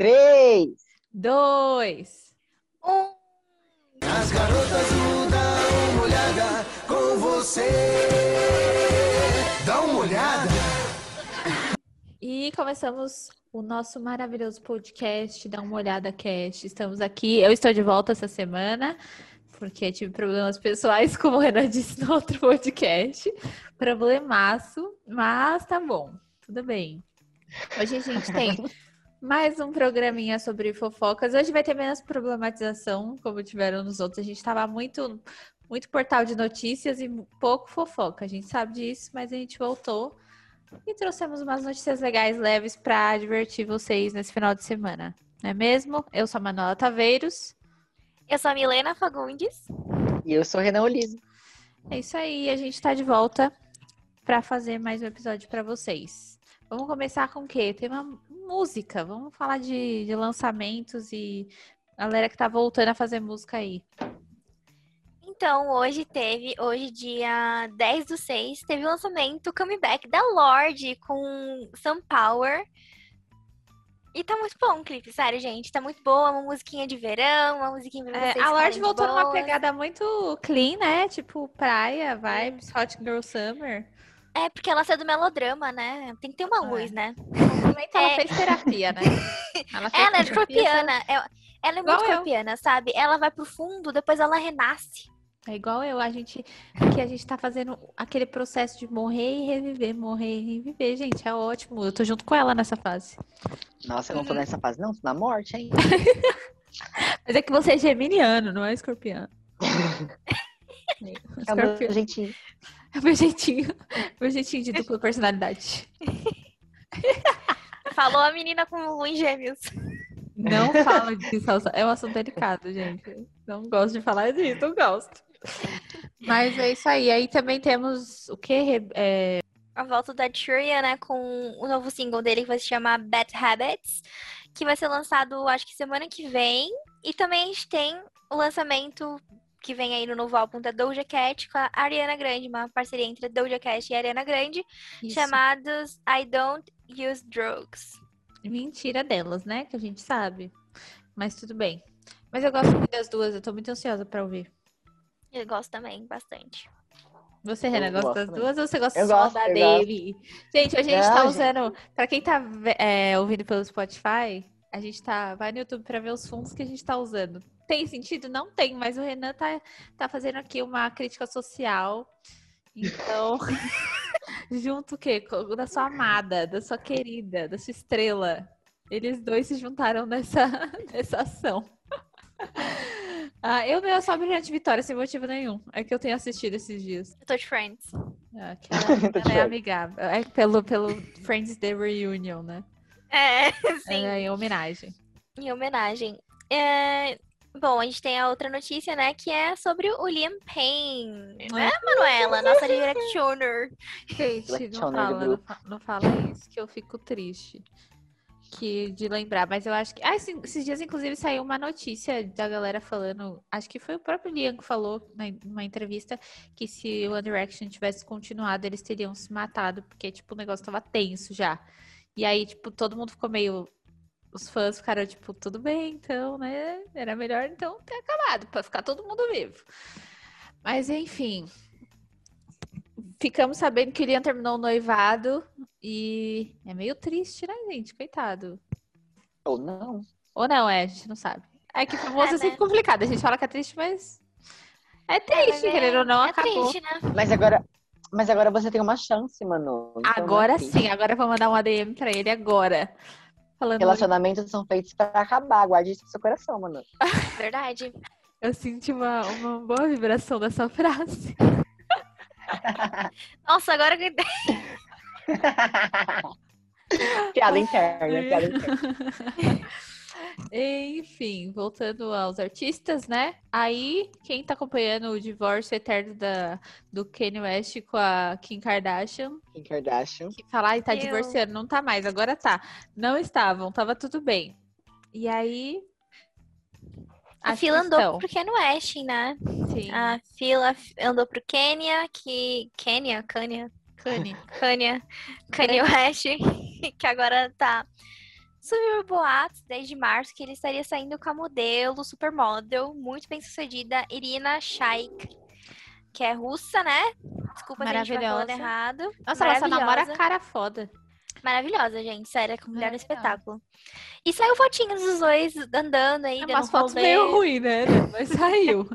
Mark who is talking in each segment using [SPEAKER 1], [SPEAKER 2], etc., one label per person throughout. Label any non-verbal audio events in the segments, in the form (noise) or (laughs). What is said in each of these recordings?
[SPEAKER 1] Três.
[SPEAKER 2] dois.
[SPEAKER 3] Um.
[SPEAKER 4] As garotas Dá uma olhada com você. Dá uma olhada.
[SPEAKER 2] E começamos o nosso maravilhoso podcast, Dá uma olhada, cast. Estamos aqui, eu estou de volta essa semana, porque tive problemas pessoais, (laughs) como o Renan disse no outro podcast. Problemaço, mas tá bom, tudo bem. Hoje a gente tem mais um programinha sobre fofocas. Hoje vai ter menos problematização, como tiveram nos outros. A gente tava muito, muito portal de notícias e pouco fofoca. A gente sabe disso, mas a gente voltou e trouxemos umas notícias legais, leves, para divertir vocês nesse final de semana. Não é mesmo? Eu sou a Manuela Taveiros.
[SPEAKER 3] Eu sou a Milena Fagundes.
[SPEAKER 1] E eu sou Renan Oliso.
[SPEAKER 2] É isso aí, a gente tá de volta para fazer mais um episódio para vocês. Vamos começar com o quê? Tem uma música. Vamos falar de, de lançamentos e galera que tá voltando a fazer música aí.
[SPEAKER 3] Então, hoje teve, hoje dia 10 do 6, teve o lançamento, comeback da Lorde com Some Power. E tá muito bom o clipe, sério, gente. Tá muito boa, uma musiquinha de verão, uma musiquinha pra
[SPEAKER 2] É,
[SPEAKER 3] vocês
[SPEAKER 2] a Lorde voltou numa
[SPEAKER 3] boas.
[SPEAKER 2] pegada muito clean, né? Tipo praia, vibes, Hot Girl Summer.
[SPEAKER 3] É, porque ela saiu do melodrama, né? Tem que ter uma
[SPEAKER 2] É.
[SPEAKER 3] luz, né?
[SPEAKER 2] Ela
[SPEAKER 3] É.
[SPEAKER 2] fez terapia, né? (laughs) Ela, fez
[SPEAKER 3] Ela é escorpiana. Ela, ela é muito escorpiana, sabe? Ela vai pro fundo, depois ela renasce.
[SPEAKER 2] É igual eu, a gente que a gente tá fazendo aquele processo de morrer e reviver, morrer e reviver, gente, é ótimo. Eu tô junto com ela nessa fase.
[SPEAKER 1] Nossa, eu não tô nessa fase, não. Tô na morte, hein? (laughs)
[SPEAKER 2] Mas é que você é geminiano, não é escorpiano. (laughs)
[SPEAKER 1] É meu
[SPEAKER 2] Escorpião.
[SPEAKER 1] jeitinho.
[SPEAKER 2] É (laughs) o meu jeitinho, meu jeitinho de dupla personalidade. (laughs)
[SPEAKER 3] Falou a menina com em gêmeos.
[SPEAKER 2] Não fala disso, é um assunto delicado, gente. Não gosto de falar disso, não gosto. Mas é isso aí. Aí também temos o que?
[SPEAKER 3] A volta da Churia, né, com o novo single dele que vai se chamar Bad Habits, que vai ser lançado, acho que semana que vem. E também a gente tem o lançamento que vem aí no novo álbum da Doja Cat com a Ariana Grande, uma parceria entre a Doja Cat e a Ariana Grande, chamados I Don't Use Drugs.
[SPEAKER 2] Mentira delas, né? Que a gente sabe. Mas tudo bem. Mas eu gosto muito das duas, eu tô muito ansiosa pra ouvir.
[SPEAKER 3] Eu gosto também, bastante.
[SPEAKER 2] Você, Renan,
[SPEAKER 1] Eu
[SPEAKER 2] gosta das
[SPEAKER 1] também.
[SPEAKER 2] duas ou você gosta
[SPEAKER 1] Eu
[SPEAKER 2] só
[SPEAKER 1] gosto,
[SPEAKER 2] da
[SPEAKER 1] eu
[SPEAKER 2] dele? Gente, a gente
[SPEAKER 1] Não,
[SPEAKER 2] tá
[SPEAKER 1] gente.
[SPEAKER 2] usando. Pra quem tá é, ouvindo pelo Spotify, a gente tá. Vai no YouTube pra ver os fundos que a gente tá usando. Tem sentido? Não tem, mas o Renan tá, tá fazendo aqui uma crítica social. Então, (laughs) junto o quê? Da sua amada, da sua querida, da sua estrela. Eles dois se juntaram nessa, (laughs) nessa ação. Ah, eu meu só brilhante vitória, sem motivo nenhum. É que eu tenho assistido esses dias.
[SPEAKER 3] Eu tô de Friends.
[SPEAKER 2] Ah, que (laughs) ela, ela é amigável. É pelo, pelo Friends The Reunion, né?
[SPEAKER 3] É, sim.
[SPEAKER 2] É em homenagem.
[SPEAKER 3] em homenagem. É, Bom, a gente tem a outra notícia, né? Que é sobre o Liam Payne, né, Manuela? Nossa directioner.
[SPEAKER 2] Gente,
[SPEAKER 1] Black
[SPEAKER 2] não
[SPEAKER 1] do
[SPEAKER 2] fala, não, não fala isso, que eu fico triste. Que, de lembrar, mas eu acho que. Ah, esse- esses dias, inclusive, saiu uma notícia da galera falando. Acho que foi o próprio Liam que falou na- numa entrevista que se o One Direction tivesse continuado, eles teriam se matado, porque, tipo, o negócio tava tenso já. E aí, tipo, todo mundo ficou meio. Os fãs ficaram, tipo, tudo bem, então, né? Era melhor então ter acabado, pra ficar todo mundo vivo. Mas, enfim. Ficamos sabendo que o Liam terminou o noivado e é meio triste, né, gente? Coitado.
[SPEAKER 1] Ou não.
[SPEAKER 2] Ou não, é, a gente não sabe. É que famoso é,
[SPEAKER 3] É,
[SPEAKER 2] sempre
[SPEAKER 3] né?
[SPEAKER 2] complicado. A gente fala que é triste, mas. É triste, querendo ou não,
[SPEAKER 3] é
[SPEAKER 2] acabou.
[SPEAKER 3] triste, né?
[SPEAKER 1] Mas agora, mas agora você tem uma chance, mano. Então é
[SPEAKER 2] Agora
[SPEAKER 1] assim.
[SPEAKER 2] sim, agora eu vou mandar um ADM pra ele agora. Falando,
[SPEAKER 1] Relacionamentos são feitos pra acabar. Guarde isso no seu coração, mano. (laughs)
[SPEAKER 3] Verdade.
[SPEAKER 2] eu senti uma, uma boa vibração dessa frase. (laughs)
[SPEAKER 3] Nossa, agora que (laughs)
[SPEAKER 1] piada interna, piada interna.
[SPEAKER 2] Enfim, voltando aos artistas, né? Aí, quem tá acompanhando o divórcio eterno da, do Kanye West com a Kim Kardashian,
[SPEAKER 1] Kim Kardashian.
[SPEAKER 2] que fala, ai, tá
[SPEAKER 3] Eu-
[SPEAKER 2] divorciando, não tá mais, agora tá. Não estavam, tava tudo bem. E aí.
[SPEAKER 3] a
[SPEAKER 2] acho
[SPEAKER 3] fila
[SPEAKER 2] que
[SPEAKER 3] andou
[SPEAKER 2] estão.
[SPEAKER 3] pro Kanye West, né?
[SPEAKER 2] Sim,
[SPEAKER 3] A fila andou pro Kenya, que. Kenya? Kanye?
[SPEAKER 2] Kanye.
[SPEAKER 3] Kanye. Kanye West, (laughs) que agora tá surgiu boatos desde março que ele estaria saindo com a modelo, supermodel, muito bem sucedida, Irina Shayk, que é russa, né? Desculpa se a gente falando errado.
[SPEAKER 2] Nossa, ela só namora cara foda.
[SPEAKER 3] Maravilhosa, gente. Sério, com mulher do
[SPEAKER 2] Maravilhosa.
[SPEAKER 3] espetáculo. E saiu fotinhos dos dois andando aí,
[SPEAKER 2] É umas
[SPEAKER 3] um
[SPEAKER 2] fotos
[SPEAKER 3] rolê.
[SPEAKER 2] meio ruins, né? (laughs) Mas saiu.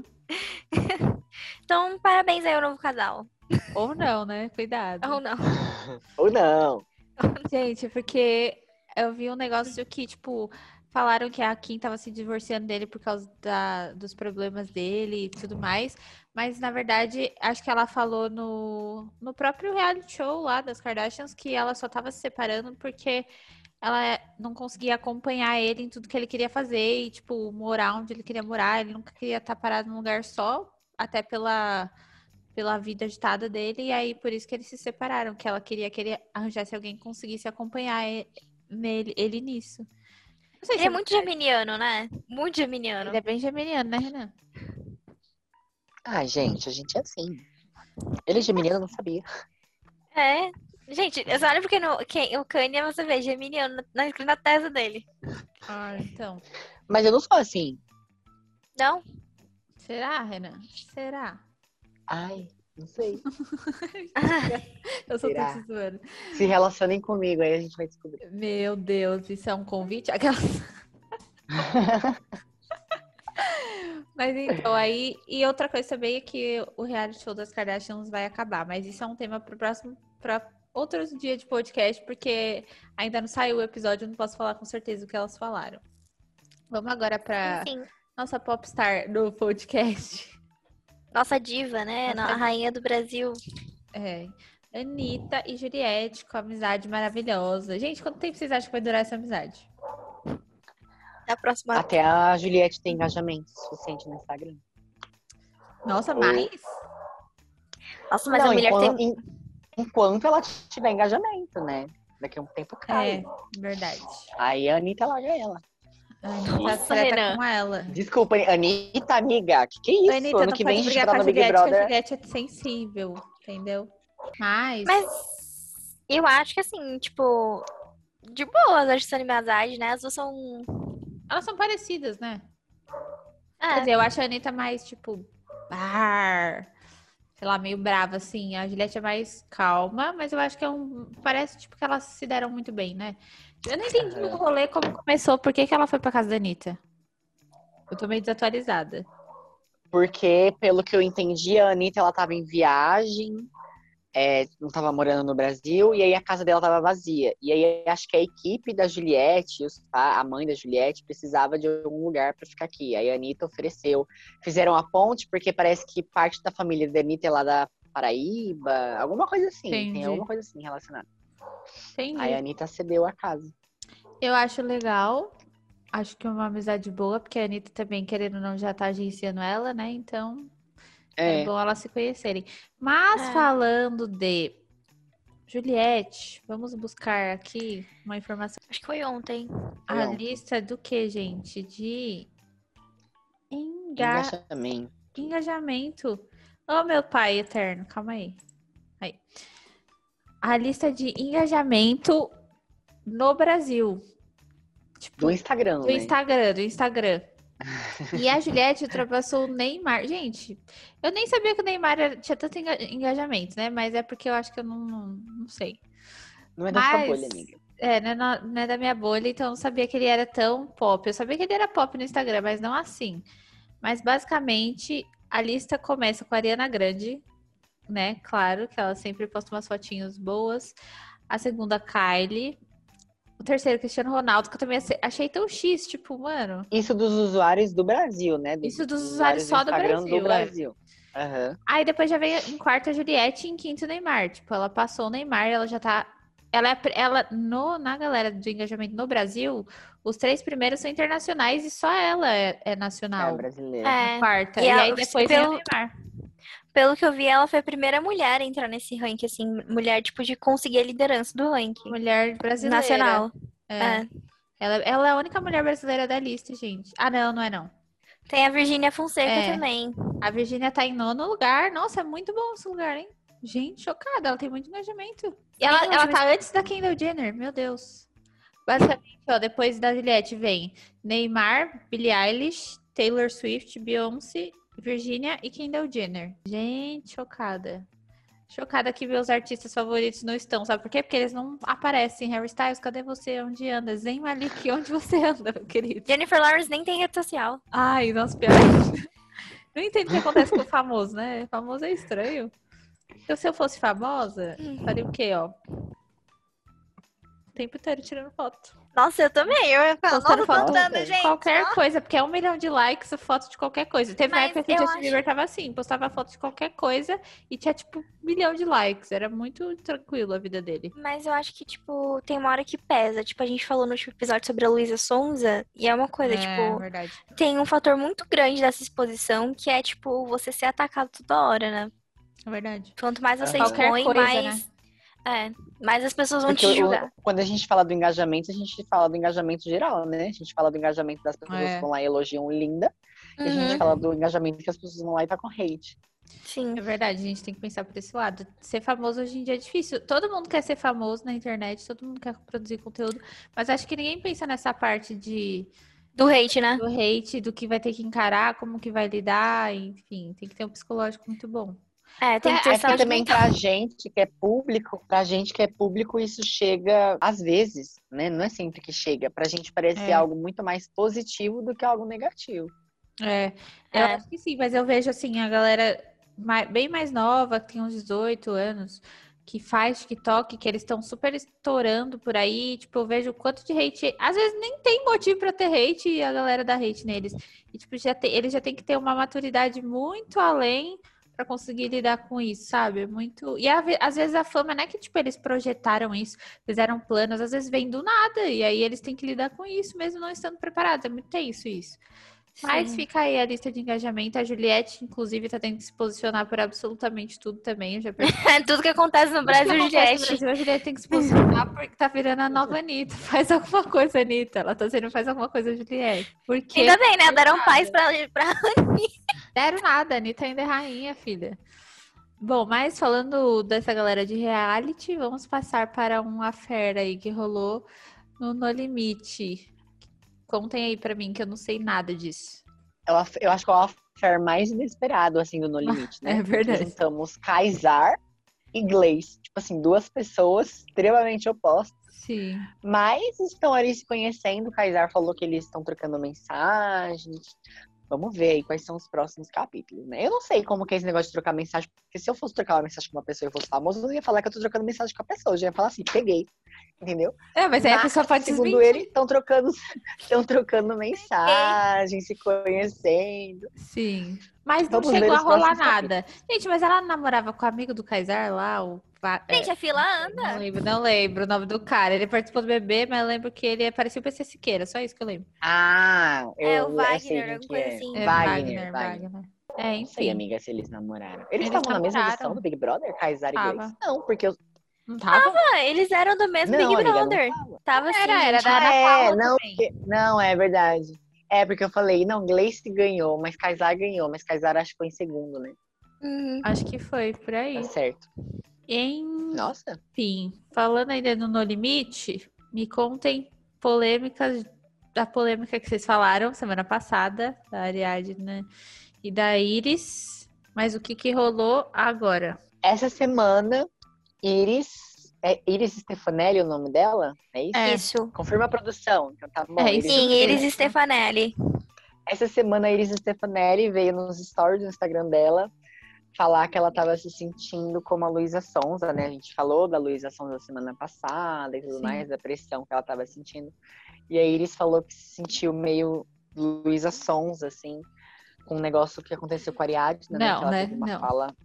[SPEAKER 3] Então, parabéns aí ao novo casal.
[SPEAKER 2] Ou não, né? Cuidado.
[SPEAKER 3] Ou não.
[SPEAKER 1] Ou não. (laughs)
[SPEAKER 2] Gente, porque eu vi um negócio que, tipo, falaram que a Kim tava se divorciando dele por causa da, dos problemas dele e tudo mais. Mas, na verdade, acho que ela falou no, no próprio reality show lá das Kardashians que ela só tava se separando porque ela não conseguia acompanhar ele em tudo que ele queria fazer e, tipo, morar onde ele queria morar. Ele nunca queria estar parado num lugar só, até pela, pela vida agitada dele. E aí, por isso que eles se separaram, que ela queria que ele arranjasse alguém que conseguisse acompanhar nele, ele nisso. Não sei
[SPEAKER 3] Ele
[SPEAKER 2] se
[SPEAKER 3] é muito geminiano, né? Muito geminiano.
[SPEAKER 2] Ele é bem geminiano, né, Renan?
[SPEAKER 1] Ai, gente, a gente é assim. Ele é geminiano, eu não sabia.
[SPEAKER 3] É. Gente, eu só olho porque no, quem, o Kanye você vê geminiano na, na testa dele.
[SPEAKER 2] Ah, então.
[SPEAKER 1] Mas eu não sou assim.
[SPEAKER 3] Não?
[SPEAKER 2] Será, Renan? Será?
[SPEAKER 1] Ai, não sei. (laughs)
[SPEAKER 2] Eu sou
[SPEAKER 1] Será?
[SPEAKER 2] te zoando.
[SPEAKER 1] Se relacionem comigo, aí a gente vai descobrir.
[SPEAKER 2] Meu Deus, isso é um convite? Aquela... (laughs) Mas então, aí. E outra coisa também é que o reality show das Kardashians vai acabar. Mas isso é um tema pro próximo. Pra outros dias de podcast, porque ainda não saiu o episódio, eu não posso falar com certeza o que elas falaram. Vamos agora pra
[SPEAKER 3] Sim.
[SPEAKER 2] nossa popstar do podcast.
[SPEAKER 3] Nossa diva, né?
[SPEAKER 2] Nossa
[SPEAKER 3] A rainha do Brasil.
[SPEAKER 2] É. Anitta e Juliette com amizade maravilhosa. Gente, quanto tempo vocês acham que vai durar essa amizade?
[SPEAKER 3] Da próxima.
[SPEAKER 1] Até a Juliette tem engajamento suficiente no Instagram.
[SPEAKER 2] Nossa,
[SPEAKER 1] Oi.
[SPEAKER 2] mais?
[SPEAKER 3] Nossa, mas
[SPEAKER 1] não,
[SPEAKER 3] a mulher
[SPEAKER 1] enquanto,
[SPEAKER 3] tem.
[SPEAKER 1] en- enquanto ela tiver engajamento, né? Daqui a um tempo
[SPEAKER 2] É,
[SPEAKER 1] cai.
[SPEAKER 2] verdade.
[SPEAKER 1] Aí a Anitta larga ela.
[SPEAKER 2] A Anitta
[SPEAKER 3] Nossa,
[SPEAKER 2] treta
[SPEAKER 3] Renan.
[SPEAKER 2] com ela.
[SPEAKER 1] Desculpa, Anitta, amiga. Que que é isso?
[SPEAKER 2] A Anitta
[SPEAKER 1] ano
[SPEAKER 2] não
[SPEAKER 1] que
[SPEAKER 2] pode
[SPEAKER 1] vem a gente
[SPEAKER 2] brigar
[SPEAKER 1] tá
[SPEAKER 2] com a
[SPEAKER 1] no Big
[SPEAKER 2] Juliette, porque a. Juliette é sensível, entendeu? Mas,
[SPEAKER 3] Mas eu acho que assim, tipo, de boas acho que são amizade, né? As duas são.
[SPEAKER 2] elas são parecidas, né? Quer
[SPEAKER 3] É,
[SPEAKER 2] dizer, eu acho a Anitta mais, tipo, bar, sei lá, meio brava, assim. A Juliette é mais calma, mas eu acho que é um. Parece, tipo, que elas se deram muito bem, né? Eu não entendi o rolê como começou, por que, que ela foi pra casa da Anitta? Eu tô meio desatualizada.
[SPEAKER 1] Porque, pelo que eu entendi, a Anitta, ela tava em viagem, é, não tava morando no Brasil, e aí a casa dela tava vazia. E aí acho que a equipe da Juliette, a mãe da Juliette, precisava de algum lugar pra ficar aqui. Aí a Anitta ofereceu. Fizeram a ponte, porque parece que parte da família da Anitta é lá da Paraíba, alguma coisa assim.
[SPEAKER 2] Entendi.
[SPEAKER 1] Tem alguma coisa assim relacionada.
[SPEAKER 2] Entendi.
[SPEAKER 1] Aí a Anitta cedeu a casa.
[SPEAKER 2] Eu acho legal. Acho que é uma amizade boa, porque a Anitta também, querendo ou não, já tá agenciando ela, né? Então, é,
[SPEAKER 1] É,
[SPEAKER 2] bom elas se conhecerem. Mas
[SPEAKER 3] É.
[SPEAKER 2] falando de Juliette, vamos buscar aqui uma informação.
[SPEAKER 3] acho que foi ontem.
[SPEAKER 2] A
[SPEAKER 1] Não.
[SPEAKER 2] lista do que, gente? De enga...
[SPEAKER 1] engajamento.
[SPEAKER 2] engajamento. Oh, meu pai eterno, calma aí. Aí. A lista de engajamento no Brasil. Tipo,
[SPEAKER 1] Do Instagram,
[SPEAKER 2] do
[SPEAKER 1] né?
[SPEAKER 2] Instagram, do Instagram. E a Juliette ultrapassou o Neymar. Gente, eu nem sabia que o Neymar tinha tanto enga- engajamento, né? Mas é porque eu acho que eu não, não, não sei.
[SPEAKER 1] Não é da sua
[SPEAKER 2] Mas-
[SPEAKER 1] bolha, amiga.
[SPEAKER 2] É, não é, na- não é da minha bolha, então eu não sabia que ele era tão pop. Eu sabia que ele era pop no Instagram, mas não assim. Mas basicamente, a lista começa com a Ariana Grande, né? Claro, que ela sempre posta umas fotinhos boas. A segunda, Kylie. O terceiro, Cristiano Ronaldo, que eu também achei tão X, tipo, mano.
[SPEAKER 1] Isso dos usuários do Brasil, né?
[SPEAKER 2] Isso dos usuários só do
[SPEAKER 1] Instagram
[SPEAKER 2] Brasil, é.
[SPEAKER 1] Brasil. Aham.
[SPEAKER 2] Aí depois já veio em quarto a Juliette e em quinto o Neymar. Tipo, ela passou o Neymar, ela já tá. Ela, é, ela no, na galera do engajamento no Brasil, os três primeiros são internacionais e só ela é, é
[SPEAKER 1] É
[SPEAKER 2] nacional.
[SPEAKER 1] brasileira.
[SPEAKER 3] É.
[SPEAKER 2] quarta.
[SPEAKER 3] E
[SPEAKER 2] E,
[SPEAKER 3] ela-
[SPEAKER 2] aí depois vem o
[SPEAKER 3] pelo-
[SPEAKER 2] Neymar.
[SPEAKER 3] Pelo que eu vi, ela foi a primeira mulher a entrar nesse ranking, assim, mulher, tipo, de conseguir a liderança do ranking.
[SPEAKER 2] Mulher brasileira.
[SPEAKER 3] Nacional.
[SPEAKER 2] É.
[SPEAKER 3] É.
[SPEAKER 2] Ela, ela é a única mulher brasileira da lista, gente. Ah, não, não é não.
[SPEAKER 3] Tem a Virgínia Fonseca
[SPEAKER 2] É.
[SPEAKER 3] também.
[SPEAKER 2] A Virgínia tá em nono lugar. Nossa, é muito bom esse lugar, hein? Gente, chocada. Ela tem muito engajamento. E ela, ela
[SPEAKER 3] mas-
[SPEAKER 2] tá antes da Kendall Jenner. Meu Deus. Basicamente, ó, depois da Juliette vem Neymar, Billie Eilish, Taylor Swift, Beyoncé, Virginia e Kendall Jenner. Gente, chocada. Chocada que meus artistas favoritos não estão, sabe por quê? Porque eles não aparecem. Harry Styles, cadê você? Onde anda? Zen Malik, (laughs) onde você anda, meu querido?
[SPEAKER 3] Jennifer Lawrence nem tem rede social.
[SPEAKER 2] Ai, nossa, pior. Não entendo o que acontece com o famoso, né? Famoso é estranho. Então, se eu fosse famosa, faria o quê, ó? O tempo inteiro tirando foto.
[SPEAKER 3] Nossa, eu também. Eu ia falar, nossa,
[SPEAKER 2] foto
[SPEAKER 3] gente.
[SPEAKER 2] Qualquer
[SPEAKER 3] ó.
[SPEAKER 2] coisa, porque é um milhão de likes, foto de qualquer coisa. Teve uma
[SPEAKER 3] Mas
[SPEAKER 2] época que o Justin
[SPEAKER 3] acho-
[SPEAKER 2] Bieber tava assim, postava foto de qualquer coisa e tinha, tipo, um milhão de likes. Era muito tranquilo a vida dele.
[SPEAKER 3] Mas eu acho que, tipo, tem uma hora que pesa. Tipo, a gente falou no último episódio sobre a Luísa Sonza. E é uma coisa,
[SPEAKER 2] é,
[SPEAKER 3] tipo,
[SPEAKER 2] verdade.
[SPEAKER 3] tem um fator muito grande dessa exposição que é, tipo, você ser atacado toda hora, né?
[SPEAKER 2] É verdade.
[SPEAKER 3] Quanto mais você.
[SPEAKER 2] Qualquer
[SPEAKER 3] expõe,
[SPEAKER 2] coisa,
[SPEAKER 3] mais. É, mais as pessoas vão
[SPEAKER 1] Porque
[SPEAKER 3] te
[SPEAKER 1] o-
[SPEAKER 3] julgar.
[SPEAKER 1] quando a gente fala do engajamento, a gente fala do engajamento geral, né? A gente fala do engajamento das pessoas
[SPEAKER 2] É.
[SPEAKER 1] que vão lá e elogiam linda. E a gente
[SPEAKER 3] Uhum,
[SPEAKER 1] fala do engajamento que as pessoas vão lá e tá com hate.
[SPEAKER 3] sim.
[SPEAKER 2] É verdade, a gente tem que pensar por esse lado. Ser famoso hoje em dia é difícil. Todo mundo quer ser famoso na internet, todo mundo quer produzir conteúdo, mas acho que ninguém pensa nessa parte de
[SPEAKER 3] Do hate, né?
[SPEAKER 2] do hate, do que vai ter que encarar, como que vai lidar, enfim, tem que ter um psicológico muito bom.
[SPEAKER 3] É, tem que ter
[SPEAKER 1] É
[SPEAKER 3] saúde
[SPEAKER 1] também
[SPEAKER 3] mental.
[SPEAKER 1] pra gente que é público, pra gente que é público, isso chega às vezes, né? Não é sempre que chega. Pra gente parece
[SPEAKER 2] É.
[SPEAKER 1] algo muito mais positivo do que algo negativo.
[SPEAKER 2] É, eu
[SPEAKER 3] É.
[SPEAKER 2] acho que sim, mas eu vejo assim, a galera bem mais nova, que tem uns 18 anos, que faz TikTok, que eles estão super estourando por aí. Tipo, eu vejo o quanto de hate. Às vezes nem tem motivo pra ter hate e a galera dá hate neles. E, tipo, já tem, eles já têm que ter uma maturidade muito além pra conseguir lidar com isso, sabe? Muito. E às vezes a fama não é que, tipo, eles projetaram isso, fizeram planos, às vezes vem do nada. E aí eles têm que lidar com isso, mesmo não estando preparados. É muito tenso isso. Mas
[SPEAKER 3] Sim.
[SPEAKER 2] fica aí a lista de engajamento. A Juliette, inclusive, tá tendo que se posicionar por absolutamente tudo também. Já. (laughs)
[SPEAKER 3] Tudo que acontece no Brasil,
[SPEAKER 2] acontece no
[SPEAKER 3] Juliette.
[SPEAKER 2] Brasil, a Juliette tem que se (laughs) posicionar porque tá virando a nova Anitta. (laughs) Faz alguma coisa, Anitta. Ela tá dizendo faz alguma coisa, Juliette. Porque
[SPEAKER 3] Ainda bem, né? Deram paz pra, pra
[SPEAKER 2] deram nada. A Anitta ainda é rainha, filha. Bom, mas falando dessa galera de reality, vamos passar para uma fera aí que rolou no No Limite. Contem aí pra mim que eu não sei nada disso.
[SPEAKER 1] Eu, af- eu acho que é o affair mais inesperado, assim, do No Limite, né? (laughs)
[SPEAKER 2] É verdade.
[SPEAKER 1] Porque Juntamos Kaysar e Gleice. Tipo assim, duas pessoas extremamente opostas.
[SPEAKER 2] Sim.
[SPEAKER 1] Mas estão ali se conhecendo. O Kaysar falou que eles estão trocando mensagens. Vamos ver aí quais são os próximos capítulos, né? Eu não sei como que é esse negócio de trocar mensagem, porque se eu fosse trocar uma mensagem com uma pessoa e eu fosse famoso, eu não ia falar que eu tô trocando mensagem com a pessoa. Eu já ia falar assim, peguei. Entendeu?
[SPEAKER 2] É, mas aí a pessoa pode
[SPEAKER 1] Segundo
[SPEAKER 2] desmentir.
[SPEAKER 1] ele, estão trocando, (laughs) estão trocando mensagem, se conhecendo.
[SPEAKER 2] Sim. Mas não
[SPEAKER 1] Vamos
[SPEAKER 2] chegou a rolar nada. Gente, mas ela namorava com o amigo do Kaysar lá, o. É,
[SPEAKER 3] Gente, a fila
[SPEAKER 2] não
[SPEAKER 3] anda.
[SPEAKER 2] lembro, não lembro o nome do cara. Ele participou do bebê, mas eu lembro que ele parecia o PC Siqueira, só isso que eu lembro.
[SPEAKER 1] Ah, eu,
[SPEAKER 3] É, o Wagner, alguma
[SPEAKER 1] que
[SPEAKER 3] coisa
[SPEAKER 1] é.
[SPEAKER 3] assim.
[SPEAKER 2] É,
[SPEAKER 1] Wagner, Wagner.
[SPEAKER 2] É,
[SPEAKER 1] Não sei,
[SPEAKER 2] enfim.
[SPEAKER 1] amiga, se eles namoraram. Eles
[SPEAKER 2] Eles
[SPEAKER 1] estavam na mesma
[SPEAKER 2] namoraram.
[SPEAKER 1] edição do Big Brother, Kaysar e
[SPEAKER 2] Tava.
[SPEAKER 1] Gleice? Não, porque eu...
[SPEAKER 2] Não tava?
[SPEAKER 3] Ah, eles eram do mesmo
[SPEAKER 1] Não,
[SPEAKER 3] Big
[SPEAKER 1] amiga, não
[SPEAKER 3] Brother.
[SPEAKER 1] tava.
[SPEAKER 3] Tava assim.
[SPEAKER 2] Era, era da Ana
[SPEAKER 1] Ah, é,
[SPEAKER 2] Paula
[SPEAKER 1] não,
[SPEAKER 2] também.
[SPEAKER 1] porque- não, é verdade. É, porque eu falei, não, Gleice ganhou, mas Kaysar ganhou, mas Kaysar acho que foi em segundo, né?
[SPEAKER 3] Uhum.
[SPEAKER 2] Acho que foi por aí.
[SPEAKER 1] Tá certo.
[SPEAKER 2] Enfim,
[SPEAKER 1] Nossa,
[SPEAKER 2] falando ainda do No Limite, me contem polêmicas da polêmica que vocês falaram semana passada, da Ariadne e da Iris. Mas o que que rolou agora?
[SPEAKER 1] essa semana, Iris, é Iris Stefanelli o nome dela? É isso?
[SPEAKER 2] É.
[SPEAKER 3] Isso.
[SPEAKER 1] Confirma a produção, então tá bom.
[SPEAKER 2] É,
[SPEAKER 1] Iris
[SPEAKER 2] isso
[SPEAKER 3] Sim. Iris Stefanelli.
[SPEAKER 1] Essa semana a Iris Stefanelli veio nos stories do Instagram dela falar que ela estava se sentindo como a Luísa Sonza, né? A gente falou da Luísa Sonza semana passada e tudo
[SPEAKER 2] Sim.
[SPEAKER 1] mais, da pressão que ela estava sentindo. E a Iris falou que se sentiu meio Luísa Sonza, assim, com um negócio que aconteceu com a Ariadne, né?
[SPEAKER 2] Não,
[SPEAKER 1] Que ela
[SPEAKER 2] né?
[SPEAKER 1] teve uma
[SPEAKER 2] Não.
[SPEAKER 1] fala,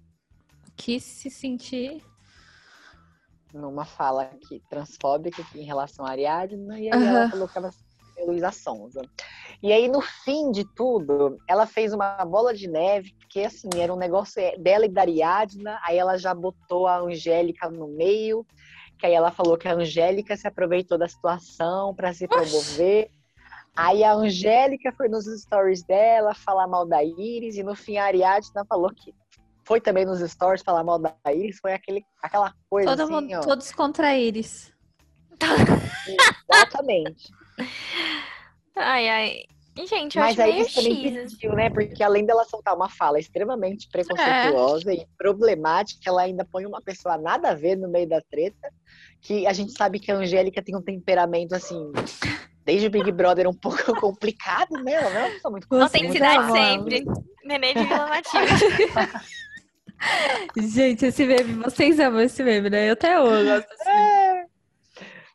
[SPEAKER 2] Quis se sentir.
[SPEAKER 1] numa fala que, transfóbica em relação à Ariadne, e aí ela
[SPEAKER 2] Aham.
[SPEAKER 1] falou que ela se sentiu Luísa Sonza. E aí, no fim de tudo, ela fez uma bola de neve, porque assim, era um negócio dela e da Ariadna, aí ela já botou a Angélica no meio, que aí ela falou que a Angélica se aproveitou da situação para se promover. Aí a Angélica foi nos stories dela falar mal da Iris, e no fim a Ariadna falou que foi também nos stories falar mal da Iris, foi aquele, aquela coisa
[SPEAKER 2] Todo
[SPEAKER 1] assim,
[SPEAKER 2] mundo,
[SPEAKER 1] ó.
[SPEAKER 2] todos contra Iris.
[SPEAKER 1] Exatamente.
[SPEAKER 3] Ai, ai. E, gente, eu
[SPEAKER 1] Mas
[SPEAKER 3] acho
[SPEAKER 1] aí
[SPEAKER 3] meio
[SPEAKER 1] isso também
[SPEAKER 3] X. assim.
[SPEAKER 1] pediu, né? Porque além dela soltar uma fala extremamente preconceituosa e problemática, ela ainda põe uma pessoa nada a ver no meio da treta. Que a gente sabe que a Angélica tem um temperamento, assim, desde o Big Brother um pouco (laughs) complicado, né? Ela não é uma pessoa muito
[SPEAKER 3] Autenticidade sempre. Neném de Vila (laughs) Matilde.
[SPEAKER 2] Gente, esse meme, vocês amam esse meme, né? Eu até hoje gosto desse meme.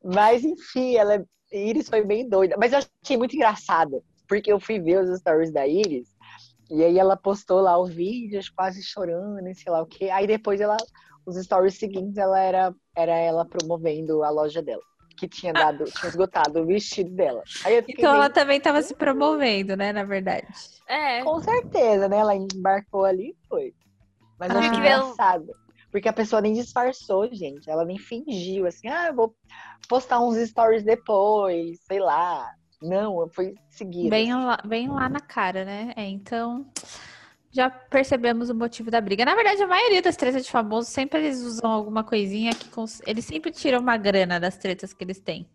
[SPEAKER 1] Mas, enfim, ela é- Iris foi bem doida. Mas eu achei muito engraçado, porque eu fui ver os stories da Iris, e aí ela postou lá o vídeo, quase chorando, e sei lá o quê. Aí depois ela, os stories seguintes, ela era, era ela promovendo a loja dela. Que tinha dado, (laughs) tinha esgotado o vestido dela. Aí eu fiquei
[SPEAKER 2] Então ela
[SPEAKER 1] meio,
[SPEAKER 2] também tava se promovendo, né? Na verdade.
[SPEAKER 3] É.
[SPEAKER 1] com certeza, né? Ela embarcou ali e foi. Mas eu
[SPEAKER 2] Ah.
[SPEAKER 1] achei engraçado. Porque a pessoa nem disfarçou, gente. Ela nem fingiu, assim, ah, eu vou postar uns stories depois, sei lá. Não, foi seguir.
[SPEAKER 2] Bem lá, bem lá na cara, né? É, então, já percebemos o motivo da briga. Na verdade, a maioria das tretas de famosos sempre eles usam alguma coisinha que cons- eles sempre tiram uma grana das tretas que eles têm.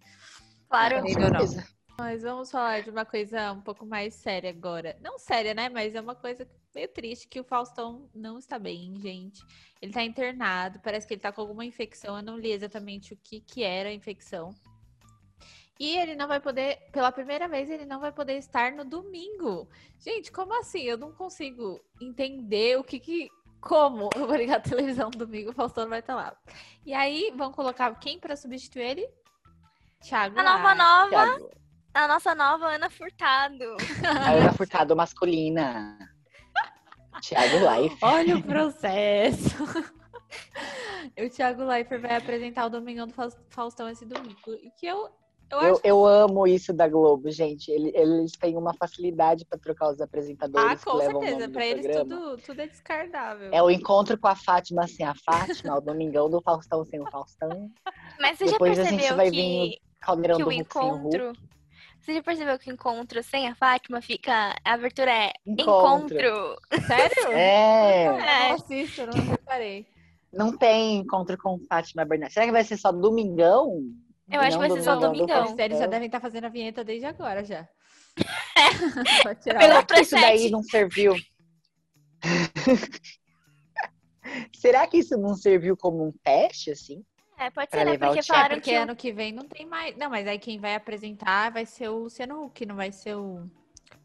[SPEAKER 3] Claro.
[SPEAKER 2] Não.
[SPEAKER 1] certeza.
[SPEAKER 2] Mas vamos falar de uma coisa um pouco mais séria agora. Não séria, né? Mas é uma coisa meio triste que o Faustão não está bem, gente. Ele tá internado, parece que ele tá com alguma infecção. Eu não li exatamente o que, que era a infecção. E ele não vai poder, pela primeira vez, ele não vai poder estar no domingo. Gente, como assim? Eu não consigo entender o que que. Como eu vou ligar a televisão no domingo, o Faustão não vai estar lá. E aí, vão colocar quem para substituir ele? Thiago.
[SPEAKER 3] A nova nova,
[SPEAKER 1] Thiago.
[SPEAKER 3] A nossa nova Ana Furtado.
[SPEAKER 1] A Ana Furtado masculina. Thiago Life.
[SPEAKER 2] Olha o processo. o Thiago Leifert vai apresentar o Domingão do Faus- Faustão esse domingo. E que eu, eu,
[SPEAKER 1] Eu, eu amo isso da Globo, gente. Ele- Eles têm uma facilidade para trocar os
[SPEAKER 2] Ah,
[SPEAKER 1] apresentadores
[SPEAKER 2] com
[SPEAKER 1] que levam o
[SPEAKER 2] certeza. Pra eles
[SPEAKER 1] programa.
[SPEAKER 2] tudo, tudo é descartável.
[SPEAKER 1] É o encontro com a Fátima sem a Fátima, o Domingão do Faustão sem o Faustão,
[SPEAKER 3] Mas você já
[SPEAKER 1] Depois a gente
[SPEAKER 3] percebeu
[SPEAKER 1] vai
[SPEAKER 3] que,
[SPEAKER 1] Caldeirão
[SPEAKER 3] que
[SPEAKER 1] do
[SPEAKER 3] o
[SPEAKER 1] Hulk sem o Hulk.
[SPEAKER 3] Você já percebeu que o encontro sem a Fátima fica. A abertura é
[SPEAKER 1] Encontro.
[SPEAKER 3] encontro.
[SPEAKER 2] Sério? (laughs)
[SPEAKER 1] É,
[SPEAKER 2] Eu não assisto, eu não reparei.
[SPEAKER 1] não tem encontro com Fátima Bernardes. Será que vai ser só Domingão?
[SPEAKER 3] Eu acho que vai ser só
[SPEAKER 1] do
[SPEAKER 3] Domingão.
[SPEAKER 2] Eles já devem estar fazendo a vinheta desde agora já. (laughs)
[SPEAKER 1] Será que isso daí não serviu? (laughs) Será que isso não serviu como um teste, assim?
[SPEAKER 3] É, pode ser, né? Porque
[SPEAKER 1] Thiago,
[SPEAKER 2] É,
[SPEAKER 3] falaram
[SPEAKER 2] porque
[SPEAKER 3] que. o-
[SPEAKER 2] ano que vem não tem mais. Não, mas aí quem vai apresentar vai ser o Luciano Huck, não vai ser o,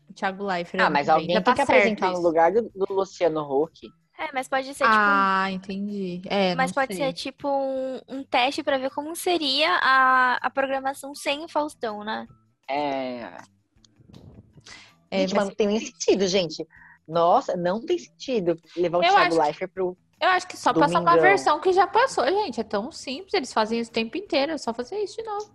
[SPEAKER 2] o Thiago Leifert.
[SPEAKER 1] Ah, mas alguém tem
[SPEAKER 2] tá
[SPEAKER 1] que
[SPEAKER 2] certo
[SPEAKER 1] apresentar no
[SPEAKER 2] isso.
[SPEAKER 1] lugar do, do Luciano Huck.
[SPEAKER 3] É, mas pode ser tipo.
[SPEAKER 2] Ah, entendi. É,
[SPEAKER 3] Mas
[SPEAKER 2] não
[SPEAKER 3] pode
[SPEAKER 2] sei.
[SPEAKER 3] ser tipo um, um teste pra ver como seria a, a programação sem o Faustão, né?
[SPEAKER 1] É.
[SPEAKER 2] É,
[SPEAKER 1] gente, mas não tem nem sentido, gente. Nossa, não tem sentido levar o
[SPEAKER 2] Eu
[SPEAKER 1] Thiago
[SPEAKER 2] acho que-
[SPEAKER 1] Leifert pro.
[SPEAKER 2] Eu acho que só passar uma
[SPEAKER 1] Domingão.
[SPEAKER 2] versão que já passou, gente. É tão simples, eles fazem isso o tempo inteiro, é só fazer isso de novo.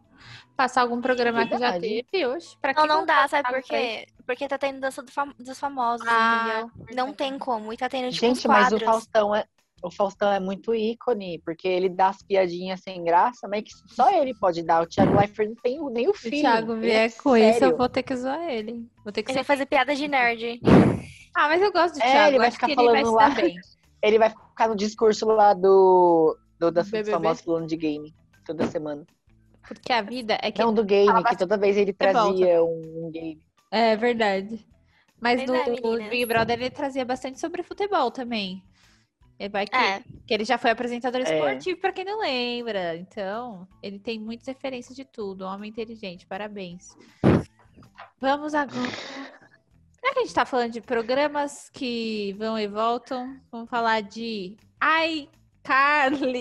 [SPEAKER 2] Passar algum programa que já teve hoje. Pra
[SPEAKER 3] Não, não dá, sabe por quê? Porque tá tendo dança do fam- dos famosos,
[SPEAKER 2] Ah,
[SPEAKER 3] entendeu? Não tem como. E tá tendo, tipo,
[SPEAKER 1] gente, mas o. Faustão é. O Faustão é muito ícone, porque ele dá as piadinhas sem graça, mas que só ele pode dar. O Thiago Leifert não tem nem o
[SPEAKER 2] Se
[SPEAKER 1] filho.
[SPEAKER 2] o Thiago
[SPEAKER 1] Ele
[SPEAKER 2] vier
[SPEAKER 1] é
[SPEAKER 2] com isso, eu
[SPEAKER 1] sério.
[SPEAKER 2] vou ter que zoar ele. Vou ter que
[SPEAKER 3] Ele vai fazer piada de nerd.
[SPEAKER 2] Ah, mas eu gosto do
[SPEAKER 1] É,
[SPEAKER 2] Thiago.
[SPEAKER 1] ele vai
[SPEAKER 2] acho
[SPEAKER 1] ficar
[SPEAKER 2] ele vai
[SPEAKER 1] falando
[SPEAKER 2] dar
[SPEAKER 1] lá.
[SPEAKER 2] bem.
[SPEAKER 1] Ele vai ficar no discurso lá do, do das
[SPEAKER 2] BBB.
[SPEAKER 1] falando de game toda semana.
[SPEAKER 2] Porque a vida é que
[SPEAKER 1] Não do game, que toda vez ele trazia um, um game.
[SPEAKER 2] É verdade. Mas
[SPEAKER 3] Pois
[SPEAKER 2] do
[SPEAKER 3] é, meninas.
[SPEAKER 2] Big Brother ele trazia bastante sobre futebol também. Ele vai que,
[SPEAKER 3] É.
[SPEAKER 2] que ele já foi apresentador
[SPEAKER 1] É.
[SPEAKER 2] esportivo, pra quem não lembra. Então, ele tem muitas referências de tudo. Homem inteligente, parabéns. Vamos agora. Já que a gente tá falando de programas que vão e voltam, vamos falar de iCarly!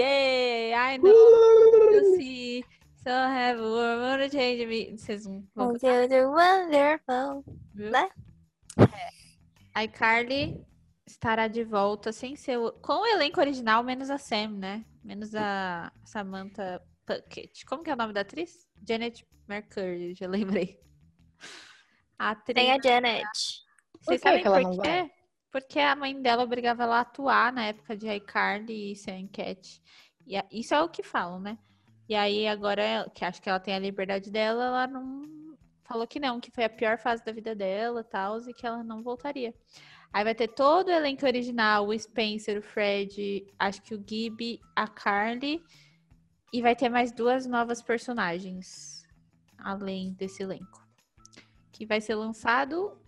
[SPEAKER 2] Yeah, I know you see. So have a world change me. Vocês vão
[SPEAKER 3] Until the wonderful. Né?
[SPEAKER 2] iCarly estará de volta sem ser o- com o elenco original, menos a Sam, né? Menos a Samantha Puckett. Como que é o nome da atriz? Janet Mercury, já lembrei. A atriz.
[SPEAKER 3] Tem a Janet.
[SPEAKER 1] Por
[SPEAKER 2] Vocês
[SPEAKER 1] que
[SPEAKER 2] sabem
[SPEAKER 1] que ela
[SPEAKER 2] por
[SPEAKER 1] não
[SPEAKER 2] quê?
[SPEAKER 1] vai?
[SPEAKER 2] Porque a mãe dela obrigava ela a atuar na época de iCarly e Sam Cat. E a- isso é o que falam, né? E aí agora, que acho que ela tem a liberdade dela, ela não falou que não, que foi a pior fase da vida dela, tal, e que ela não voltaria. Aí vai ter todo o elenco original, o Spencer, o Fred, acho que o Gibby, a Carly, E vai ter mais duas novas personagens, além desse elenco. Que vai ser lançado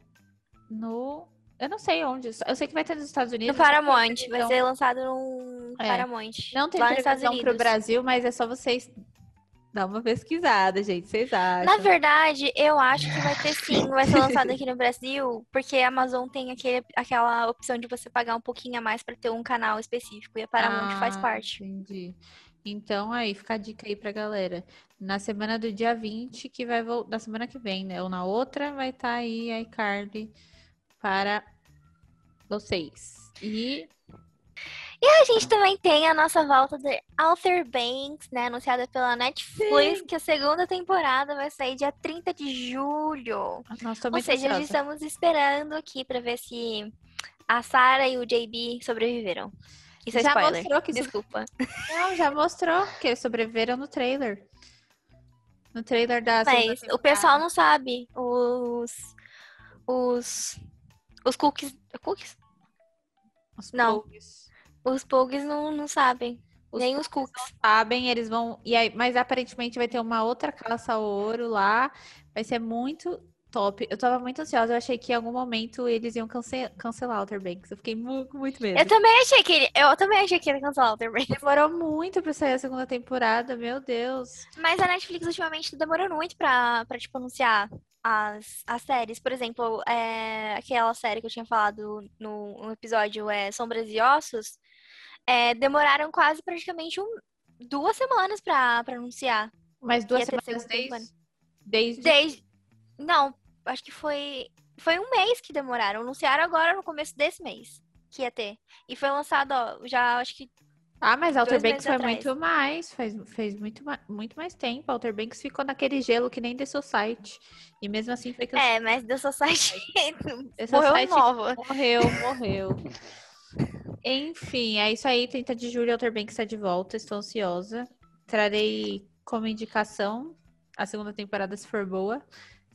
[SPEAKER 2] no. Eu não sei onde. Eu sei que vai ter nos Estados Unidos.
[SPEAKER 3] No Paramount. Vai ser lançado no
[SPEAKER 2] É.
[SPEAKER 3] Paramount.
[SPEAKER 2] Não tem previsão pro
[SPEAKER 3] Unidos.
[SPEAKER 2] Brasil, mas é só vocês dar uma pesquisada, gente. Vocês acham?
[SPEAKER 3] Na verdade, eu acho que vai ter sim, vai ser lançado aqui no (laughs) Brasil, porque a Amazon tem aquele, aquela opção de você pagar um pouquinho a mais pra ter um canal específico, e a Paramount faz
[SPEAKER 2] Ah,
[SPEAKER 3] parte.
[SPEAKER 2] Entendi. Então, aí, fica a dica aí pra galera. Na semana do dia 20, que vai voltar, na semana que vem, né? Ou na outra, vai estar aí a iCarly para vocês. E
[SPEAKER 3] A gente também tem a nossa volta de Arthur Banks, né, anunciada pela Netflix, que a segunda temporada vai sair dia 30 de julho.
[SPEAKER 2] tô
[SPEAKER 3] Ou seja,
[SPEAKER 2] ansiosa.
[SPEAKER 3] estamos esperando aqui pra ver se a Sarah e o JB sobreviveram. Isso é
[SPEAKER 2] Já
[SPEAKER 3] spoiler.
[SPEAKER 2] mostrou que
[SPEAKER 3] Desculpa.
[SPEAKER 2] Não, já mostrou que sobreviveram no trailer. No trailer da
[SPEAKER 3] Mas o pessoal não sabe. Os. Os. Os cookies. Cookies?
[SPEAKER 2] Os
[SPEAKER 3] não.
[SPEAKER 2] Pogues
[SPEAKER 3] Os Pogues não, não sabem.
[SPEAKER 2] Os
[SPEAKER 3] nem os cookies.
[SPEAKER 2] sabem, eles vão. E aí, mas aparentemente vai ter uma outra caça ao ouro lá. Vai ser muito top. Eu tava muito ansiosa. Eu achei que em algum momento eles iam cance- cancelar Outer Banks. Eu fiquei mu- com muito medo.
[SPEAKER 3] Eu também achei que ele. Eu também achei que ia cancelar o The Rain.
[SPEAKER 2] Demorou muito pra sair a segunda temporada, meu Deus.
[SPEAKER 3] Mas a Netflix ultimamente tá demorando muito pra, pra tipo, anunciar as, as séries. Por exemplo, é, aquela série que eu tinha falado no, no episódio é Sombras e Ossos. é, demoraram quase praticamente um, duas semanas pra, pra anunciar.
[SPEAKER 2] Mas duas semanas desde, desde.
[SPEAKER 3] Desde. Não, acho que foi. Foi um mês que demoraram. Anunciaram agora no começo desse mês que ia ter. E foi lançado, ó, já acho que.
[SPEAKER 2] Ah, mas
[SPEAKER 3] dois
[SPEAKER 2] Banks foi
[SPEAKER 3] atrás.
[SPEAKER 2] muito mais. Fez, fez muito, ma- muito mais tempo. Outer Banks ficou naquele gelo que nem The Society. E mesmo assim foi que
[SPEAKER 3] É, mas The Society (laughs)
[SPEAKER 2] The (laughs)
[SPEAKER 3] morreu
[SPEAKER 2] Society
[SPEAKER 3] nova.
[SPEAKER 2] Morreu, morreu. Enfim, é isso aí. 30 de julho, Outer Banks está de volta. Estou ansiosa. Trarei como indicação a segunda temporada, se for boa.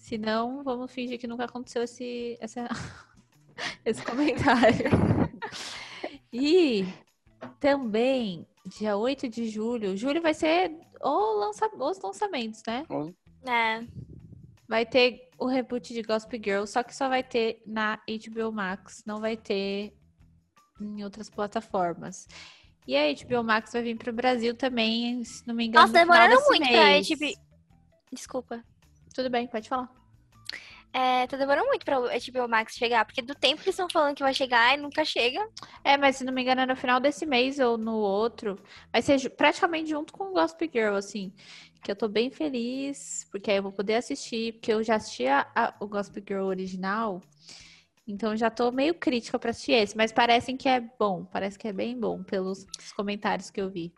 [SPEAKER 2] Se não, vamos fingir que nunca aconteceu esse, essa- (laughs) esse comentário. (laughs) E também, dia 8 de julho, julho vai ser o lança, os lançamentos, né?
[SPEAKER 3] É.
[SPEAKER 2] Vai ter o reboot de Gossip Girl, só que só vai ter na HBO Max, não vai ter em outras plataformas. E a HBO Max vai vir para o Brasil também, se não me engano.
[SPEAKER 3] Nossa,
[SPEAKER 2] desse
[SPEAKER 3] muito pra
[SPEAKER 2] mês.
[SPEAKER 3] HBO. Desculpa.
[SPEAKER 2] Tudo bem, pode falar.
[SPEAKER 3] É, tá demorando muito pra o HBO Max chegar, porque do tempo que eles estão falando que vai chegar e nunca chega.
[SPEAKER 2] É, mas se não me engano, é no final desse mês ou no outro. Vai ser praticamente junto com o Gossip Girl, assim. Que eu tô bem feliz, porque aí eu vou poder assistir, porque eu já assisti a- o Gossip Girl original. Então já tô meio crítica pra assistir esse, mas parecem que é bom, parece que é bem bom pelos comentários que eu vi.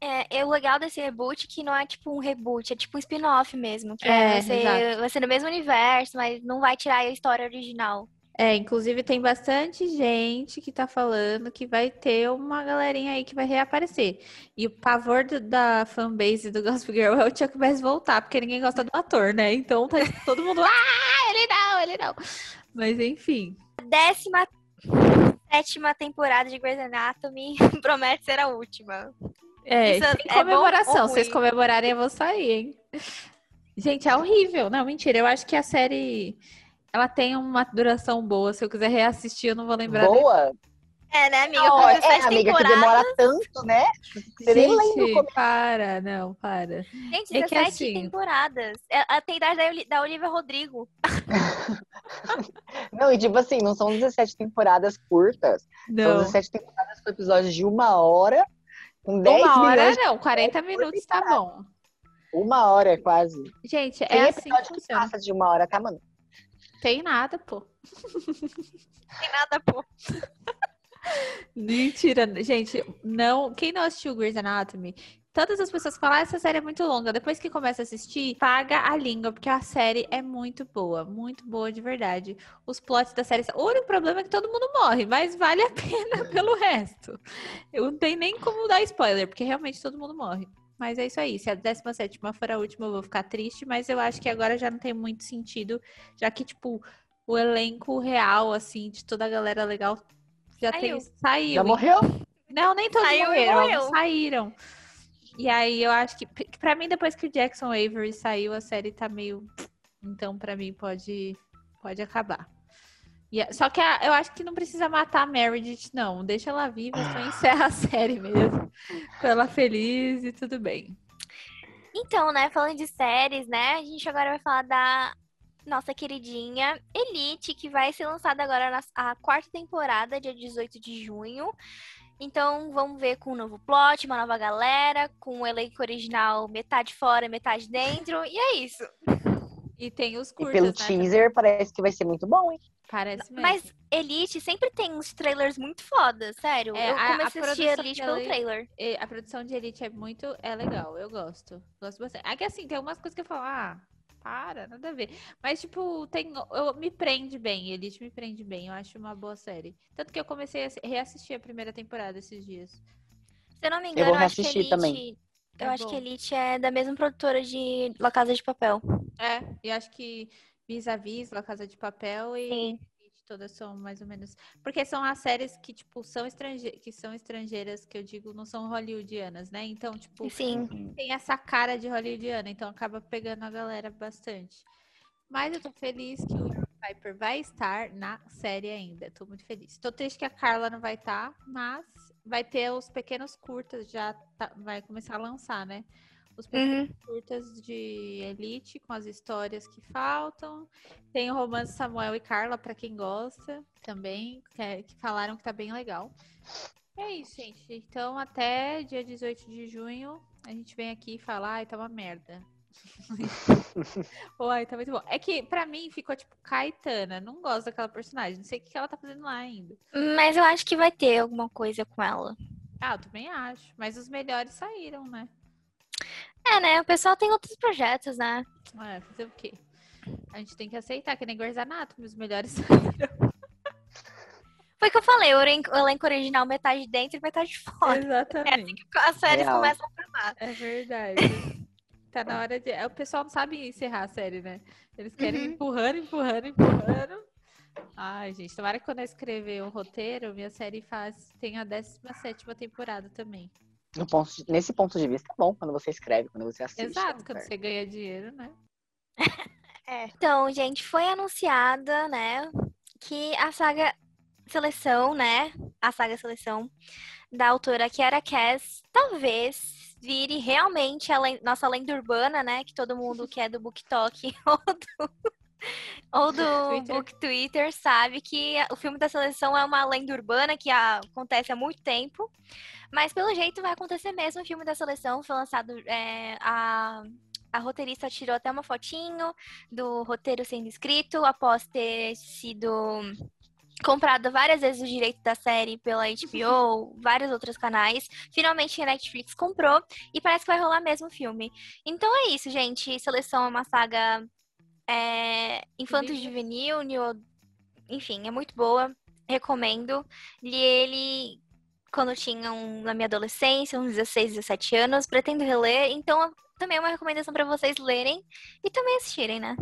[SPEAKER 3] É, é o legal desse reboot que não é tipo um reboot, é tipo um spin-off mesmo. Que
[SPEAKER 2] É,
[SPEAKER 3] é, vai, ser, vai ser no mesmo universo, mas não vai tirar a história original.
[SPEAKER 2] É, inclusive tem bastante gente que tá falando que vai ter uma galerinha aí que vai reaparecer. E o pavor do- da fanbase do Gospel Girl é o Chuck Bass voltar, porque ninguém gosta do ator, né? Então tá todo mundo, ah, ele não, ele não. Mas enfim.
[SPEAKER 3] A décima sétima temporada de Grey's Anatomy (laughs) promete ser a última.
[SPEAKER 2] É,
[SPEAKER 3] Isso é-
[SPEAKER 2] sem
[SPEAKER 3] é bom
[SPEAKER 2] comemoração. Se vocês comemorarem, eu vou sair, hein? Gente, é horrível. Não, mentira. Eu acho que a série ela tem uma duração boa. Se eu quiser reassistir, eu não vou lembrar. nem-
[SPEAKER 1] Boa.
[SPEAKER 3] É, né, amiga?
[SPEAKER 1] Não, é,
[SPEAKER 3] 17
[SPEAKER 1] amiga, que
[SPEAKER 3] temporadas.
[SPEAKER 1] demora tanto, né? Você nem lembra o
[SPEAKER 2] Gente,
[SPEAKER 1] começo.
[SPEAKER 2] para, não, para.
[SPEAKER 3] Gente,
[SPEAKER 2] É que
[SPEAKER 3] 17
[SPEAKER 2] assim-
[SPEAKER 3] temporadas. É, a- tem idade da, da Olivia Rodrigo. (laughs)
[SPEAKER 1] Não, e tipo assim, não são 17 temporadas curtas. São
[SPEAKER 2] Não.
[SPEAKER 1] 17 temporadas com episódios de uma hora, com 10
[SPEAKER 2] Uma hora
[SPEAKER 1] de...
[SPEAKER 2] não, 40 minutos tá bom.
[SPEAKER 1] Uma hora, quase.
[SPEAKER 2] Gente,
[SPEAKER 1] Tem
[SPEAKER 2] é assim que
[SPEAKER 1] episódio que
[SPEAKER 2] funciona.
[SPEAKER 1] passa de uma hora, tá, mano?
[SPEAKER 2] Tem nada, pô.
[SPEAKER 3] Tem nada, pô. (laughs)
[SPEAKER 2] Mentira, gente, não. Quem não assistiu Grey's Anatomy, todas as pessoas falam, ah, essa série é muito longa. Depois que começa a assistir, paga a língua, porque a série é muito boa, muito boa de verdade. Os plots da série. O único problema é que todo mundo morre, mas vale a (laughs) pena pelo resto. Eu não tenho nem como dar spoiler, porque realmente todo mundo morre. Mas é isso aí. Se a 17 for a última, eu vou ficar triste, mas eu acho que agora já não tem muito sentido, já que, tipo, o elenco real, assim, de toda a galera legal já tem,
[SPEAKER 3] Saiu.
[SPEAKER 2] saiu.
[SPEAKER 1] Já morreu?
[SPEAKER 2] Não, nem todos
[SPEAKER 3] Saiu
[SPEAKER 2] morreram,
[SPEAKER 3] morreu.
[SPEAKER 2] saíram. E aí eu acho que, pra mim, depois que o Jackson Avery saiu, a série tá meio. Então, pra mim, pode, pode acabar. E a- só que a- eu acho que não precisa matar a Meredith, não. Deixa ela viva, só (sighs) encerra a série mesmo. Com ela feliz e tudo bem.
[SPEAKER 3] Então, né, falando de séries, né, a gente agora vai falar da nossa queridinha Elite, que vai ser lançada agora na a quarta temporada, dia 18 de junho. Então, vamos ver com um novo plot, uma nova galera, com o elenco original metade fora, metade dentro, e é isso.
[SPEAKER 2] E tem os
[SPEAKER 1] E
[SPEAKER 2] curtas,
[SPEAKER 1] pelo
[SPEAKER 2] né?
[SPEAKER 1] teaser parece que vai ser muito bom, hein?
[SPEAKER 2] Parece mesmo.
[SPEAKER 3] Mas Elite sempre tem uns trailers muito fodas, sério.
[SPEAKER 2] É,
[SPEAKER 3] Eu
[SPEAKER 2] a- a
[SPEAKER 3] comecei a assistir
[SPEAKER 2] produção
[SPEAKER 3] Elite
[SPEAKER 2] de
[SPEAKER 3] pelo
[SPEAKER 2] Elite-
[SPEAKER 3] trailer.
[SPEAKER 2] E A produção de Elite é muito. É legal, eu gosto. Gosto bastante. Aqui assim, tem algumas coisas que eu falo, ah, para, nada a ver. Mas, tipo, tem. Eu, me prende bem, Elite me prende bem. Eu acho uma boa série. Tanto que eu comecei a reassistir a primeira temporada esses dias.
[SPEAKER 3] Se eu não me
[SPEAKER 1] Eu
[SPEAKER 3] engano,
[SPEAKER 1] vou
[SPEAKER 3] eu, acho que Elite.
[SPEAKER 1] também.
[SPEAKER 3] Eu
[SPEAKER 2] É
[SPEAKER 3] acho que
[SPEAKER 2] bom.
[SPEAKER 3] Elite é da mesma produtora de La Casa de Papel.
[SPEAKER 2] É, e acho que Vis-a-Vis, La Casa de Papel e
[SPEAKER 3] Sim.
[SPEAKER 2] Todas são mais ou menos. Porque são as séries que, tipo, são, estrange... que são estrangeiras, que eu digo, não são hollywoodianas, né? Então, tipo,
[SPEAKER 3] Sim.
[SPEAKER 2] tem essa cara de hollywoodiana, então acaba pegando a galera bastante. Mas eu tô feliz que o Piper vai estar na série ainda. Tô muito feliz. Tô triste que a Carla não vai estar, mas vai ter os pequenos curtas, já tá- vai começar a lançar, né? Os pequenos curtas de Elite com as histórias que faltam. Tem o romance Samuel e Carla, pra quem gosta também, que, é- que falaram que tá bem legal. É isso, gente. Então, até dia 18 de junho, a gente vem aqui falar, ai, tá uma merda. (laughs) Ou ai, tá muito bom. É que, pra mim, ficou tipo Caetana. Não gosto daquela personagem. Não sei o que ela tá fazendo lá ainda.
[SPEAKER 3] Mas eu acho que vai ter alguma coisa com ela.
[SPEAKER 2] Ah, eu também acho. Mas os melhores saíram, né?
[SPEAKER 3] É, né? O pessoal tem outros projetos, né?
[SPEAKER 2] É, fazer o quê? A gente tem que aceitar que nem Grey's Anatomy, os melhores saíram.
[SPEAKER 3] Foi o que eu falei, o elenco, original metade dentro e metade fora.
[SPEAKER 2] Exatamente.
[SPEAKER 3] As séries
[SPEAKER 1] Real.
[SPEAKER 3] começam a formar.
[SPEAKER 2] É verdade. Tá na hora de. O pessoal não sabe encerrar a série, né? Eles querem
[SPEAKER 3] Uhum.
[SPEAKER 2] empurrando, empurrando, empurrando. Ai, gente, tomara que quando eu escrever o roteiro, minha série faz tem a 17 temporada também.
[SPEAKER 1] No ponto de- nesse ponto de vista, é bom quando você escreve, quando você assiste.
[SPEAKER 2] Exato,
[SPEAKER 1] é
[SPEAKER 2] quando você ganha dinheiro, né? (laughs)
[SPEAKER 3] Então, gente, foi anunciada, né, que a saga Seleção, né, a saga Seleção da autora Kiara Cass, talvez vire realmente a nossa lenda urbana, né, que todo mundo que é do BookTok (laughs) ou do, ou do
[SPEAKER 2] Twitter.
[SPEAKER 3] Book Twitter sabe que o filme da Seleção é uma lenda urbana que acontece há muito tempo, mas pelo jeito vai acontecer mesmo o filme da Seleção, foi lançado, é, a... A roteirista tirou até uma fotinho do roteiro sendo escrito após ter sido comprado várias vezes o direito da série pela HBO, (laughs) vários outros canais. Finalmente a Netflix comprou e parece que vai rolar mesmo o filme. Então é isso, gente. Seleção é uma saga é, infanto-juvenil, enfim, é muito boa. Recomendo. Li ele quando tinha um, na minha adolescência, uns 16, 17 anos. Pretendo reler, então também é uma recomendação para vocês lerem e também assistirem, né?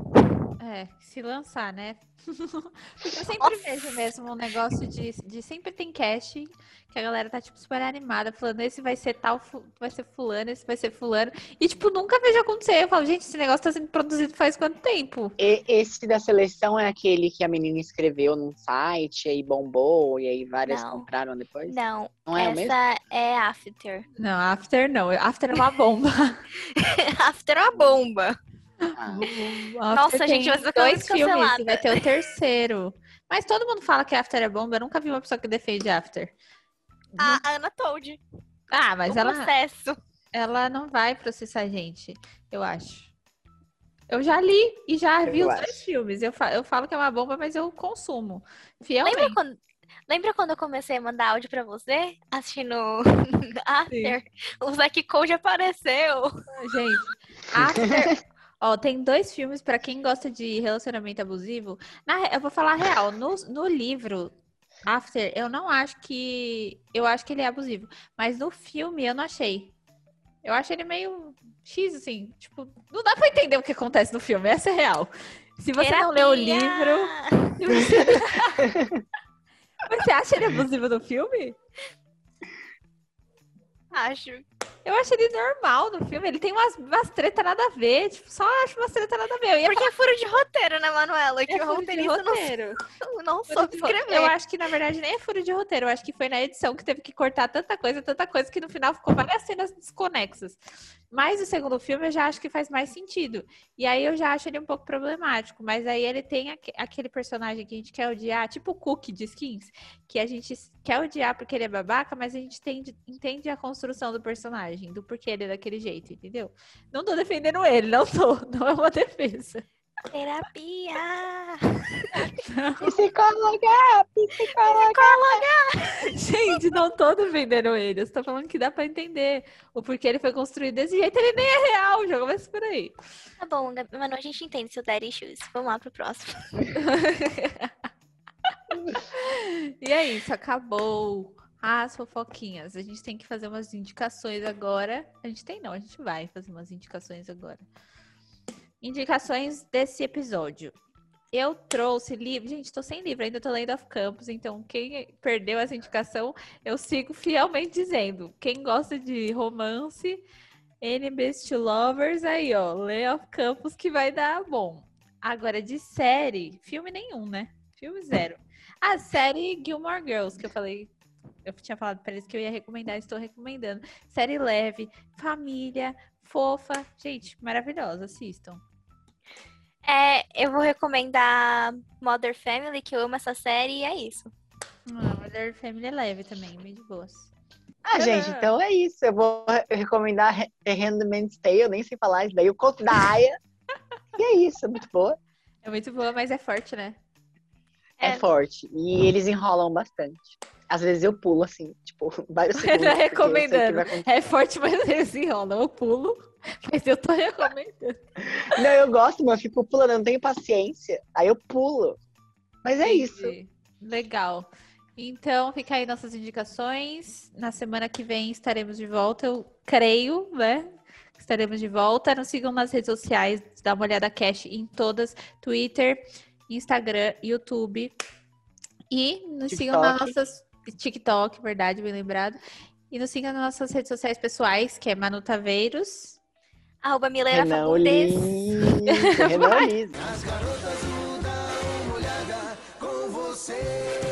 [SPEAKER 2] É, se lançar, né? Porque (laughs) eu sempre
[SPEAKER 3] Nossa.
[SPEAKER 2] vejo mesmo um negócio de, de sempre tem casting, que a galera tá, tipo, super animada, falando, esse vai ser tal, vai ser fulano, esse vai ser fulano. E, tipo, nunca vejo acontecer. Eu falo, gente, esse negócio tá sendo produzido faz quanto tempo?
[SPEAKER 1] E- esse da seleção é aquele que a menina escreveu num site, aí bombou, e aí várias
[SPEAKER 3] Não.
[SPEAKER 1] compraram depois?
[SPEAKER 3] Não,
[SPEAKER 1] Não é o mesmo?
[SPEAKER 3] essa é After.
[SPEAKER 2] Não, After não. After é uma bomba. (laughs)
[SPEAKER 3] After é uma bomba.
[SPEAKER 1] Ah,
[SPEAKER 2] After
[SPEAKER 3] Nossa, gente, ser
[SPEAKER 2] dois filmes vai ter o terceiro. Mas todo mundo fala que After é bomba. Eu nunca vi uma pessoa que defende After.
[SPEAKER 3] A Ana Told.
[SPEAKER 2] Ah, mas
[SPEAKER 3] o
[SPEAKER 2] ela,
[SPEAKER 3] processo.
[SPEAKER 2] ela não vai processar a gente, eu acho. Eu já li e já vi
[SPEAKER 1] Eu
[SPEAKER 2] os
[SPEAKER 1] acho.
[SPEAKER 2] dois filmes. Eu, fa- eu falo que é uma bomba, mas eu consumo. Fielmente.
[SPEAKER 3] Lembra quando, lembra quando eu comecei a mandar áudio pra você? Assistindo (laughs) After? O Zack Code apareceu.
[SPEAKER 2] Gente, After. Ó, tem dois filmes pra quem gosta de relacionamento abusivo. Na eu vou falar a real. No, no livro After, eu não acho que. Eu acho que ele é abusivo. Mas no filme eu não achei. Eu acho ele meio X, assim. Tipo, não dá pra entender o que acontece no filme. Essa é real. Se você não leu o
[SPEAKER 3] Terapia.
[SPEAKER 2] livro. (laughs) (laughs) você acha ele abusivo no filme?
[SPEAKER 3] Acho.
[SPEAKER 2] Eu acho ele normal no filme. Ele tem umas, umas treta nada a ver. Tipo, só acho umas treta nada a ver. Eu ia
[SPEAKER 3] Porque é furo de roteiro, né, Manuela? Que
[SPEAKER 2] É
[SPEAKER 3] o
[SPEAKER 2] furo de
[SPEAKER 3] roteirista não,
[SPEAKER 2] roteiro. (laughs)
[SPEAKER 3] não
[SPEAKER 2] Furo
[SPEAKER 3] soube escrever.
[SPEAKER 2] Eu acho que, na verdade, nem é furo de roteiro. Eu acho que foi na edição que teve que cortar tanta coisa, tanta coisa, que no final ficou várias cenas desconexas. Mas o segundo filme eu já acho que faz mais sentido. E aí eu já acho ele um pouco problemático. Mas aí ele tem aque- aquele personagem que a gente quer odiar, tipo o Cook de Skins, que a gente quer odiar porque ele é babaca, mas a gente entende, entende a construção do personagem, do porquê ele é daquele jeito, entendeu? Não tô defendendo ele, não tô. (laughs) Não é uma defesa.
[SPEAKER 3] Terapia!
[SPEAKER 1] Psicóloga! Psicóloga! (laughs)
[SPEAKER 2] Gente, não tô defendendo ele. Eu tô falando que dá pra entender o porquê ele foi construído desse jeito. Ele nem é real, já começa por aí.
[SPEAKER 3] Tá bom, Manu, a gente entende seu daddy issues. Vamos lá pro próximo. (laughs)
[SPEAKER 2] E é isso, acabou. As fofoquinhas. A gente tem que fazer umas indicações agora. A gente tem não, a gente vai fazer umas indicações agora. Indicações desse episódio. Eu trouxe livro. Gente, tô sem livro, ainda tô lendo Off Campus, então quem perdeu essa indicação, eu sigo fielmente dizendo. Quem gosta de romance, Enemies Lovers, aí ó, lê Off Campus que vai dar bom. Agora, de série, filme nenhum, né? Filme zero. A série Gilmore Girls, que eu falei. Eu tinha falado pra eles que eu ia recomendar, estou recomendando. Série leve, família, fofa. Gente, maravilhosa, assistam.
[SPEAKER 3] É, eu vou recomendar Mother Family, que eu amo essa série, e é isso.
[SPEAKER 2] Ah, Mother Family é leve também, bem de boas.
[SPEAKER 1] Ah, gente, então é isso. Eu vou re- recomendar Re- The Handmaid's Tale, eu nem sei falar isso daí, o conto da Aya. e é isso, é muito boa.
[SPEAKER 2] É muito boa, mas é forte, né?
[SPEAKER 1] É,
[SPEAKER 3] É.
[SPEAKER 1] forte. E eles enrolam bastante. Às vezes eu pulo, assim, tipo, (laughs) vários segundos. Eu sei o que
[SPEAKER 2] recomendando. É forte, mas eles enrolam. Eu pulo, (laughs) mas eu tô recomendando.
[SPEAKER 1] Não, eu gosto, mas eu fico pulando, eu não tenho paciência. Aí eu pulo. Mas é isso.
[SPEAKER 2] Legal. Então, fica aí nossas indicações. Na semana que vem estaremos de volta, eu creio, né? Estaremos de volta. Nos sigam nas redes sociais, dá uma olhada cash em todas: Twitter, Instagram, YouTube. E nos sigam nas
[SPEAKER 1] TikTok.
[SPEAKER 2] nossas. TikTok, verdade, bem lembrado. E nos sigam nas nossas redes sociais pessoais, que é Manu Taveiros.
[SPEAKER 3] Arroba Mileira
[SPEAKER 1] Renan
[SPEAKER 3] Fagundes.
[SPEAKER 1] Renan.
[SPEAKER 4] As garotas uma olhada com você.